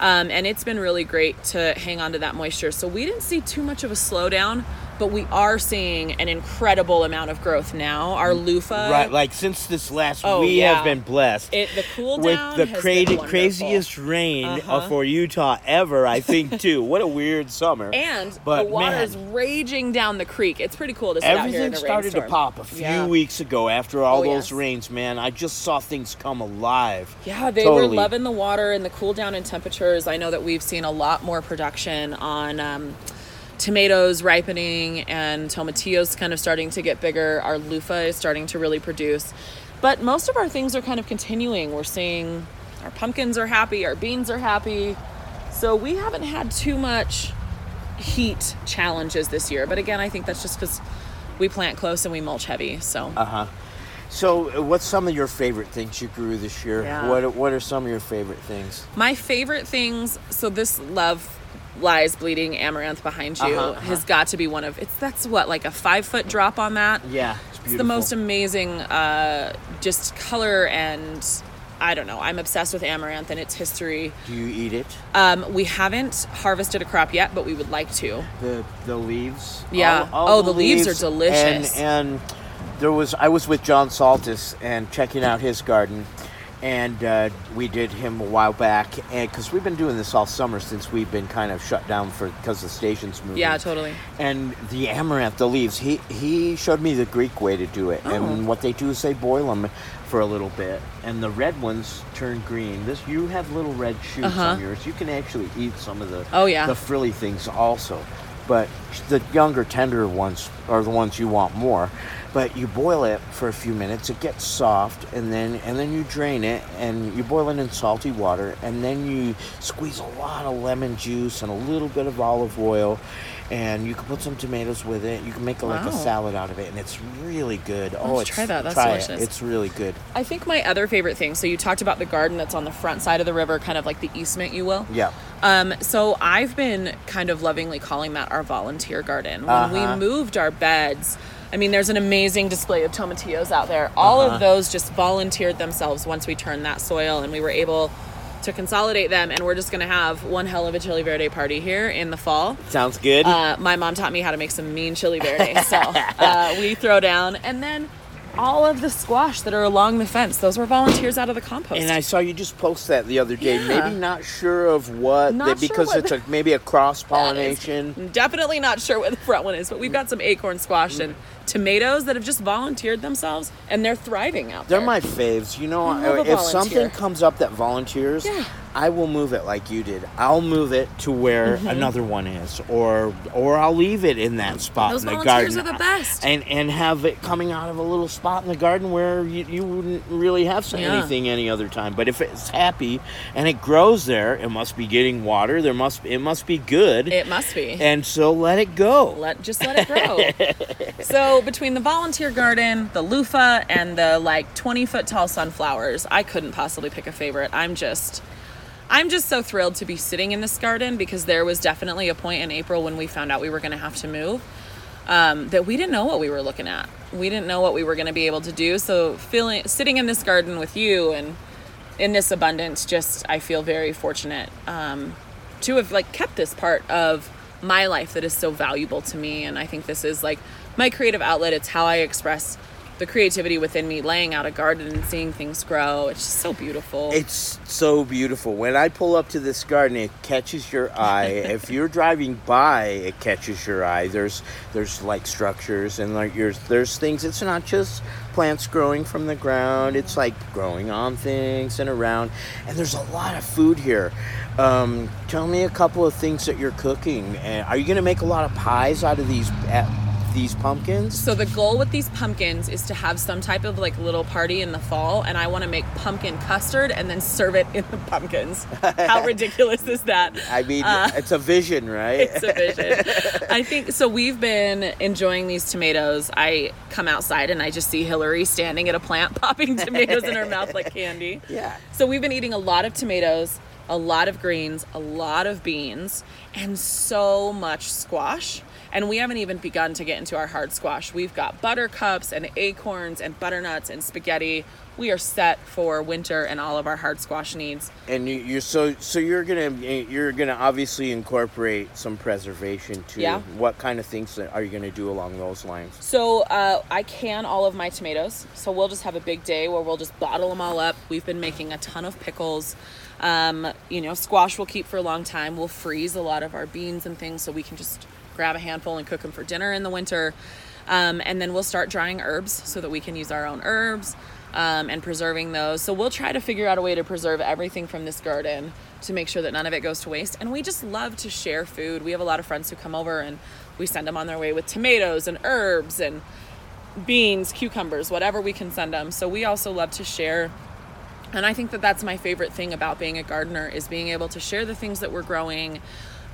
Um, and it's been really great to hang on to that moisture. So we didn't see too much of a slowdown, but we are seeing an incredible amount of growth now. Our loofah, Right, like since this last, Oh, we yeah. have been blessed it the cool with down the been wonderful. craziest rain uh Uh-huh. for Utah ever. I think too. what a weird summer. and but the water is raging down the creek. It's pretty cool to sit out here in Everything a started to pop a few Yeah. weeks ago after all Oh, those yes. rains, man. I just saw things come alive. Yeah, they Totally. were loving the water and the cool down in temperatures. I know that we've seen a lot more production on um, tomatoes ripening and tomatillos kind of starting to get bigger. Our loofah is starting to really produce. But most of our things are kind of continuing. We're seeing our pumpkins are happy, our beans are happy. So we haven't had too much heat challenges this year. But again, I think that's just because we plant close and we mulch heavy. So Uh huh. So, what's some of your favorite things you grew this year? Yeah. What What are some of your favorite things? My favorite things. So this love lies bleeding amaranth behind you Uh-huh, uh-huh. has got to be one of it's that's what like a five foot drop on that. Yeah, it's It's the most amazing, uh, just color and I don't know. I'm obsessed with amaranth and its history. Do you eat it? Um, we haven't harvested a crop yet, but we would like to. The the leaves. Yeah. Oh, the leaves are delicious. And, and there was I was with John Saltis and checking out his garden, and uh, we did him a while back, and because we've been doing this all summer since we've been kind of shut down for because the station's moving. Yeah, totally. And the amaranth, the leaves, he he showed me the Greek way to do it. Oh. And what they do is they boil them for a little bit, and the red ones turn green. This you have little red shoots Uh-huh. on yours. You can actually eat some of the Oh, yeah. the frilly things also, but the younger, tender ones are the ones you want more. But you boil it for a few minutes. It gets soft, and then and then you drain it, and you boil it in salty water, and then you squeeze a lot of lemon juice and a little bit of olive oil, and you can put some tomatoes with it. You can make a, like a salad out of it, and it's really good. I'll oh, it's, try that. That's try it. delicious. It's really good. I think my other favorite thing. So you talked about the garden that's on the front side of the river, kind of like the easement, you will. Yeah. Um, so I've been kind of lovingly calling that our volunteer garden. When Uh-huh. we moved our beds, I mean, there's an amazing display of tomatillos out there. All Uh-huh. of those just volunteered themselves once we turned that soil and we were able to consolidate them. And we're just going to have one hell of a chili verde party here in the fall. Sounds good. Uh, my mom taught me how to make some mean chili verde. So uh, we throw down. And then all of the squash that are along the fence, those were volunteers out of the compost. And I saw you just post that the other day. Yeah. Maybe not sure of what, Not that- sure because what it's a, maybe a cross pollination. Definitely not sure what the front one is, but we've got some acorn squash and tomatoes that have just volunteered themselves and they're thriving out They're there. my faves. You know, I love a if something comes up that volunteers, Yeah. I will move it like you did. I'll move it to where Mhm. another one is, or or I'll leave it in that spot Those in the volunteers garden. are the best. And and have it coming out of a little spot in the garden where you, you wouldn't really have Yeah. anything any other time. But if it's happy and it grows there, it must be getting water. There must it must be good. It must be. And so let it go. Let just let it grow. so between the volunteer garden, the loofah, and the like twenty foot tall sunflowers, I couldn't possibly pick a favorite. I'm just I'm just so thrilled to be sitting in this garden because there was definitely a point in April when we found out we were gonna have to move. Um, that we didn't know what we were looking at. We didn't know what we were going to be able to do. So feeling sitting in this garden with you and in this abundance, just I feel very fortunate um, to have like kept this part of my life that is so valuable to me. And I think this is like my creative outlet. It's how I express the creativity within me laying out a garden and seeing things grow. It's just so beautiful. It's so beautiful. When I pull up to this garden, it catches your eye. if you're driving by, it catches your eye. There's there's like structures and like there's there's things. It's not just plants growing from the ground. It's like growing on things and around. And there's a lot of food here. Um, tell me a couple of things that you're cooking. And are you gonna make a lot of pies out of these uh, these pumpkins? So the goal with these pumpkins is to have some type of like little party in the fall, and I want to make pumpkin custard and then serve it in the pumpkins. How ridiculous is that? I mean, Uh, it's a vision, right? It's a vision. I think so. We've been enjoying these tomatoes. I come outside and I just see Hillary standing at a plant, popping tomatoes in her mouth like candy. Yeah. So we've been eating a lot of tomatoes, a lot of greens, a lot of beans, and so much squash. And we haven't even begun to get into our hard squash. We've got buttercups and acorns and butternuts and spaghetti. We are set for winter and all of our hard squash needs. And you, you're so so you're gonna you're gonna obviously incorporate some preservation too. Yeah. What kind of things are you gonna do along those lines? So uh, I can all of my tomatoes. So we'll just have a big day where we'll just bottle them all up. We've been making a ton of pickles. Um, you know, squash we'll keep for a long time. We'll freeze a lot of our beans and things so we can just grab a handful and cook them for dinner in the winter. Um, and then we'll start drying herbs so that we can use our own herbs um, and preserving those. So we'll try to figure out a way to preserve everything from this garden to make sure that none of it goes to waste. And we just love to share food. We have a lot of friends who come over and we send them on their way with tomatoes and herbs and beans, cucumbers, whatever we can send them. So we also love to share. And I think that that's my favorite thing about being a gardener is being able to share the things that we're growing,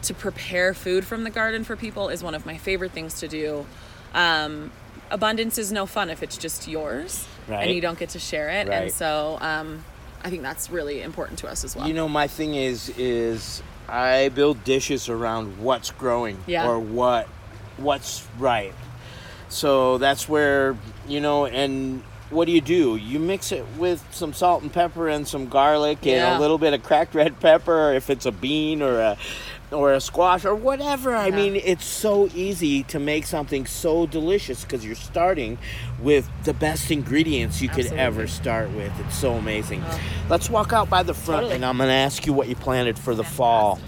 to prepare food from the garden for people is one of my favorite things to do. Um, abundance is no fun if it's just yours Right. and you don't get to share it. And so um, I think that's really important to us as well. You know, my thing is is I build dishes around what's growing Yeah. or what what's right. So that's where you know, and what do you do? You mix it with some salt and pepper and some garlic and Yeah. a little bit of cracked red pepper, if it's a bean or a or a squash or whatever. I mean, it's so easy to make something so delicious because you're starting with the best ingredients you could ever start with. It's so amazing. Let's walk out by the front Totally. and I'm going to ask you what you planted for the fall.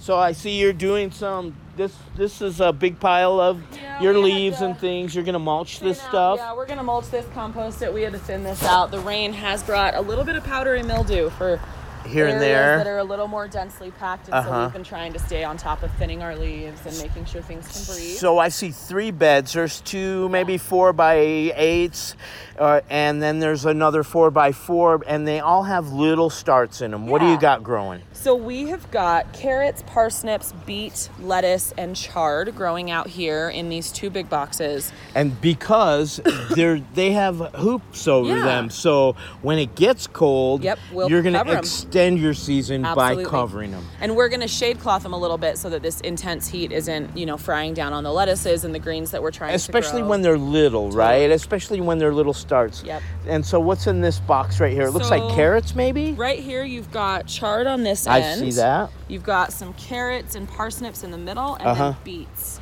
So I see you're doing some this this is a big pile of your leaves and things. You're to mulch this stuff. Yeah, we're gonna mulch this, compost it. We had to thin this out. The rain has brought a little bit of powdery mildew for Here and areas there. that are a little more densely packed, and so Uh-huh. we've been trying to stay on top of thinning our leaves and making sure things can breathe. So I see three beds. There's two, maybe four by eights, uh, and then there's another four by four, and they all have little starts in them. What do you got growing? So we have got carrots, parsnips, beet, lettuce, and chard growing out here in these two big boxes. And because they're they have hoops over Yeah. them, so when it gets cold, Yep, we'll you're gonna cover 'em. Extend your season Absolutely. by covering them. And we're going to shade cloth them a little bit so that this intense heat isn't, you know, frying down on the lettuces and the greens that we're trying Especially to grow. Especially when they're little, right? Especially when they're little starts. Yep. And so what's in this box right here? It looks like carrots, maybe. Right here, you've got chard on this I end. see that. You've got some carrots and parsnips in the middle, and Uh-huh. then beets.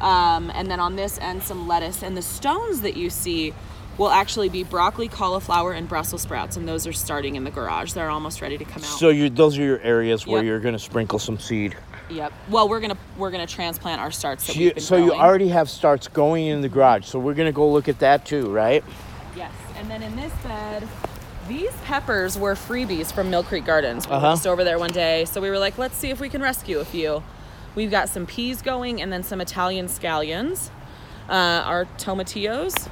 Um, and then on this end, some lettuce. And the stones that you see will actually be broccoli, cauliflower, and Brussels sprouts. And those are starting in the garage. They're almost ready to come out. So you those are your areas where Yep. you're gonna sprinkle some seed. Yep. Well, we're gonna we're gonna transplant our starts that So we've you, so you already have starts going in the garage. So we're gonna go look at that too, right? Yes, and then in this bed, these peppers were freebies from Mill Creek Gardens. We Uh-huh. were just over there one day, so we were like, let's see if we can rescue a few. We've got some peas going, and then some Italian scallions, uh, our tomatillos,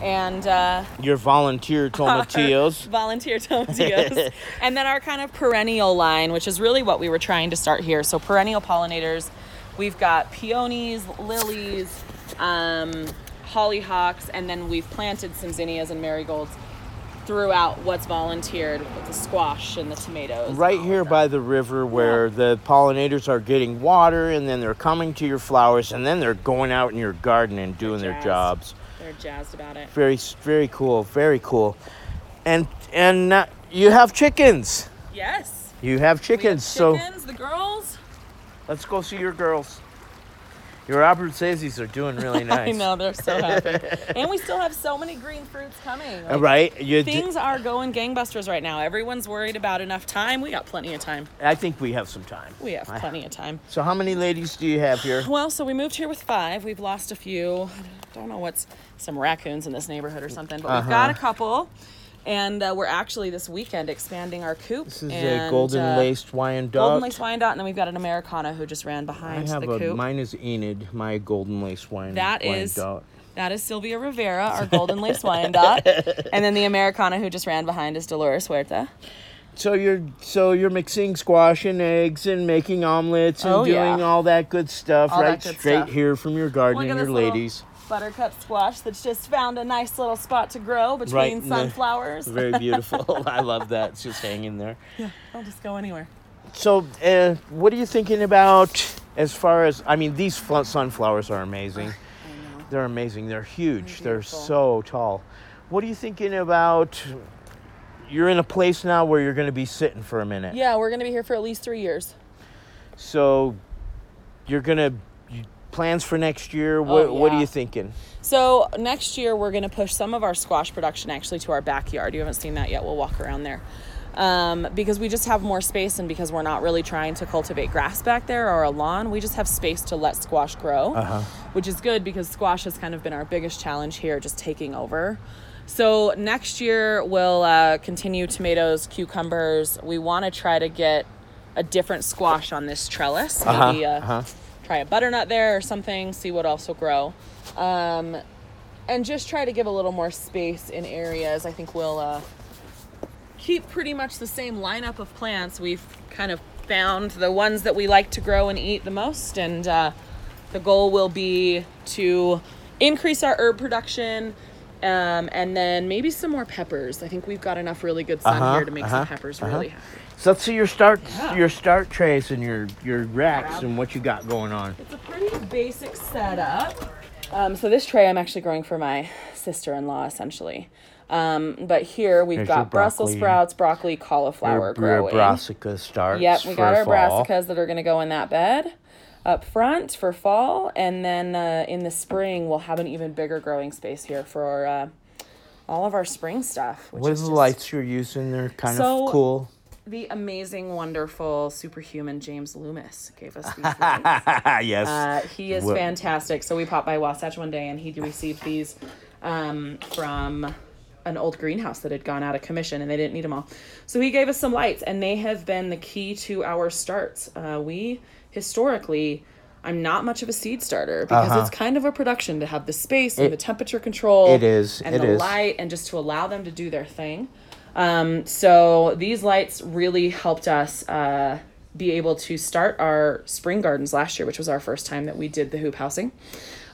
and uh, Your volunteer tomatillos. volunteer tomatillos, and then our kind of perennial line, which is really what we were trying to start here. So perennial pollinators, we've got peonies, lilies, um, hollyhocks, and then we've planted some zinnias and marigolds throughout what's volunteered with the squash and the tomatoes. Right here by the river where the pollinators are getting water and then they're coming to your flowers and then they're going out in your garden and doing their jobs. They're jazzed about it. Very very cool, very cool. And and uh, you have chickens. Yes. You have chickens. So Chickens, the girls. let's go see your girls. Your Sazies are doing really nice. I know they're so happy, and we still have so many green fruits coming. Uh, right? You d- Things are going gangbusters right now. Everyone's worried about enough time. We got plenty of time. I think we have some time. We have plenty of time. So how many ladies do you have here? Well, so we moved here with five. We've lost a few. I don't know what's some raccoons in this neighborhood or something, but we've got a Uh-huh. couple. And uh, we're actually this weekend expanding our coop. This is and, a golden uh, laced Wyandotte. Golden laced Wyandotte, and then we've got an Americana who just ran behind I have the a coop. mine is Enid, my golden lace wine. That is Wyandotte. that is Sylvia Rivera, our golden lace Wyandotte, and then the Americana who just ran behind is Dolores Huerta. So you're so you're mixing squash and eggs and making omelets and Oh, doing yeah. all that good stuff All right straight stuff. here from your garden Look and your this little ladies. Buttercup squash that's just found a nice little spot to grow between Right in the- sunflowers. Very beautiful. I love that. It's just hanging there. yeah, they'll just go anywhere. So, uh, what are you thinking about as far as? I mean, these fl- sunflowers are amazing. They're amazing. They're huge. They're so tall. What are you thinking about? You're in a place now where you're going to be sitting for a minute. Yeah, we're gonna be here for at least three years. So, you're going to plans for next year. What, what are Oh, you thinking? So next year we're gonna push some of our squash production actually to our backyard. You haven't seen that yet. We'll walk around there. Um, because we just have more space and because we're not really trying to cultivate grass back there or a lawn, we just have space to let squash grow, Uh-huh. which is good because squash has kind of been our biggest challenge here, just taking over. So next year we'll uh, continue tomatoes, cucumbers. We want to try to get a different squash on this trellis. Uh-huh, Maybe uh, uh-huh. Try a butternut there or something, see what else will grow. Um, and just try to give a little more space in areas. I think we'll uh, keep pretty much the same lineup of plants. We've kind of found the ones that we like to grow and eat the most, and uh, the goal will be to increase our herb production. Um, and then maybe some more peppers. I think we've got enough really good sun Uh-huh, here to make uh-huh, some peppers uh-huh. really happy. So let's see your start Yeah. your start trays and your your racks and what you got going on. It's a pretty basic setup. Um, so this tray I'm actually growing for my sister-in-law essentially. Um, but here we've There's your got Brussels sprouts, broccoli, cauliflower your, your growing. brassica starts. Yep, we got our fall. brassicas that are going to go in that bed up front for fall, and then uh, in the spring we'll have an even bigger growing space here for uh, all of our spring stuff. Which What are is the lights you're using? They're kind So- of cool. The amazing, wonderful, superhuman James Loomis gave us these yes. Uh, he is fantastic. So we popped by Wasatch one day and he received these um, from an old greenhouse that had gone out of commission and they didn't need them all. So he gave us some lights and they have been the key to our starts. Uh, we historically, I'm not much of a seed starter because Uh-huh. it's kind of a production to have the space and the temperature control. it is, And it the is. light and just to allow them to do their thing. Um, so these lights really helped us uh, be able to start our spring gardens last year, which was our first time that we did the hoop housing,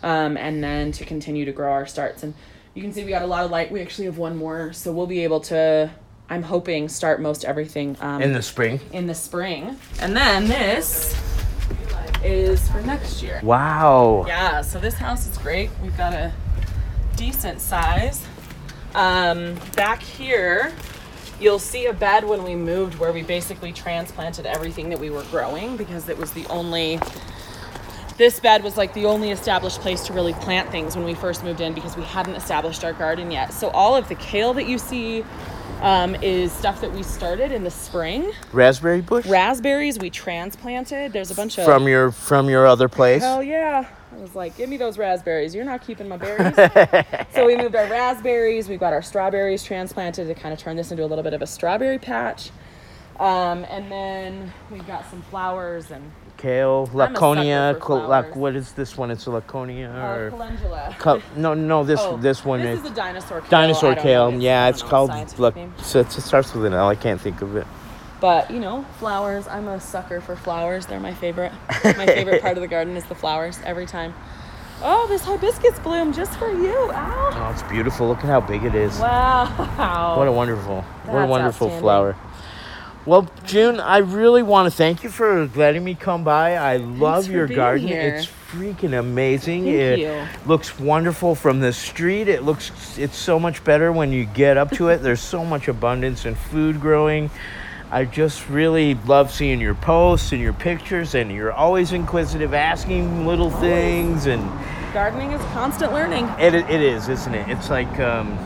um, and then to continue to grow our starts. And you can see we got a lot of light. We actually have one more, so we'll be able to. I'm hoping start most everything um, In the spring. In the spring, and then this is for next year. Wow. Yeah, so this house is great. We've got a decent size. Um, back here, you'll see a bed when we moved where we basically transplanted everything that we were growing because it was the only. This bed was like the only established place to really plant things when we first moved in because we hadn't established our garden yet. So all of the kale that you see um, is stuff that we started in the spring. Raspberry bush Raspberries we transplanted. There's a bunch of from your from your other place. Hell yeah. I was like, give me those raspberries. You're not keeping my berries. so we moved our raspberries. We've got our strawberries transplanted to kind of turn this into a little bit of a strawberry patch. Um, and then we've got some flowers and Kale, I'm a sucker Lacinato, lac- flowers. what is this one? It's a Lacinato uh, or calendula. Co- no, no. This Oh, this one This is is a dinosaur kale. Dinosaur I don't know kale. yeah, it's called. name. so it starts with an L. I can't think of it. But you know, flowers. I'm a sucker for flowers. They're my favorite. my favorite part of the garden is the flowers every time. Oh, this hibiscus bloom just for you. Ow. Oh, it's beautiful. Look at how big it is. Wow. What a wonderful, what a wonderful flower. Well, June, I really want to thank you for letting me come by. I love your garden. here. It's freaking amazing. Thank it you. looks wonderful from the street. It looks it's so much better when you get up to it. There's so much abundance and food growing. I just really love seeing your posts and your pictures, and you're always inquisitive, asking little things, and Gardening is constant learning. it, it is, isn't it? It's like um,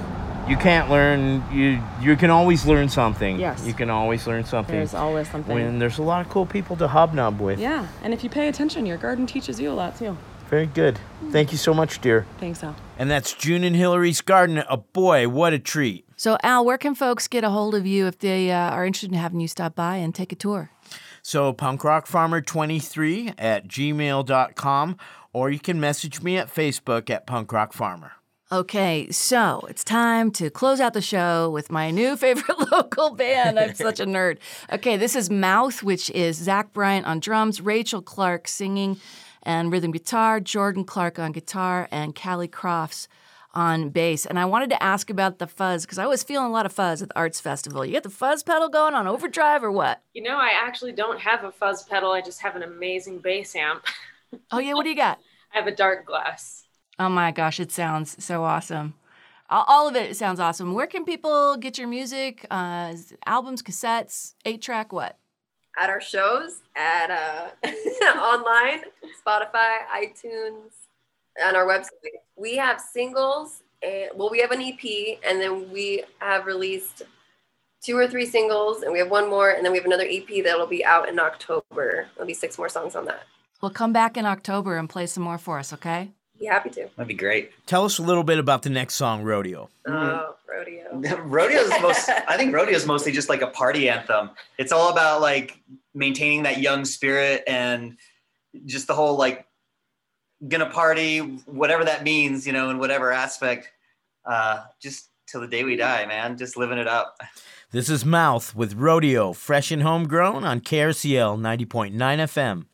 you can't learn. You you can always learn something. Yes. You can always learn something. There's always something. When there's a lot of cool people to hobnob with. Yeah, and if you pay attention, your garden teaches you a lot too. Very good. Thank you so much, dear. Thanks, Al. And that's June and Hillary's garden. Oh boy, what a treat. So, Al, where can folks get a hold of you if they uh, are interested in having you stop by and take a tour? So punkrockfarmer23 at gmail.com, or you can message me at Facebook at punkrockfarmer. Okay, so it's time to close out the show with my new favorite local band. I'm such a nerd. Okay, this is Mouth, which is Zach Bryant on drums, Rachel Clark singing and rhythm guitar, Jordan Clark on guitar, and Callie Crofts on bass. And I wanted to ask about the fuzz because I was feeling a lot of fuzz at the Arts Festival. You got the fuzz pedal going on overdrive or what? You know, I actually don't have a fuzz pedal. I just have an amazing bass amp. Oh, yeah, what do you got? I have a Darkglass. Oh my gosh, it sounds so awesome. All all of it sounds awesome. Where can people get your music? Uh, albums, cassettes, eight track, what? At our shows, at uh, online, Spotify, iTunes, on our website. We have singles, and well, we have an EP, and then we have released two or three singles, and we have one more, and then we have another EP that'll be out in October. There'll be six more songs on that. We'll come back in October and play some more for us, okay? Be happy to. That'd be great. Tell us a little bit about the next song, Rodeo. Oh, rodeo. Rodeo's most. I think rodeo's mostly just like a party anthem. It's all about like maintaining that young spirit and just the whole like gonna party, whatever that means, you know, in whatever aspect. Uh, just till the day we die, man. Just living it up. This is Mouth with Rodeo, fresh and homegrown on KRCL 90.9 FM.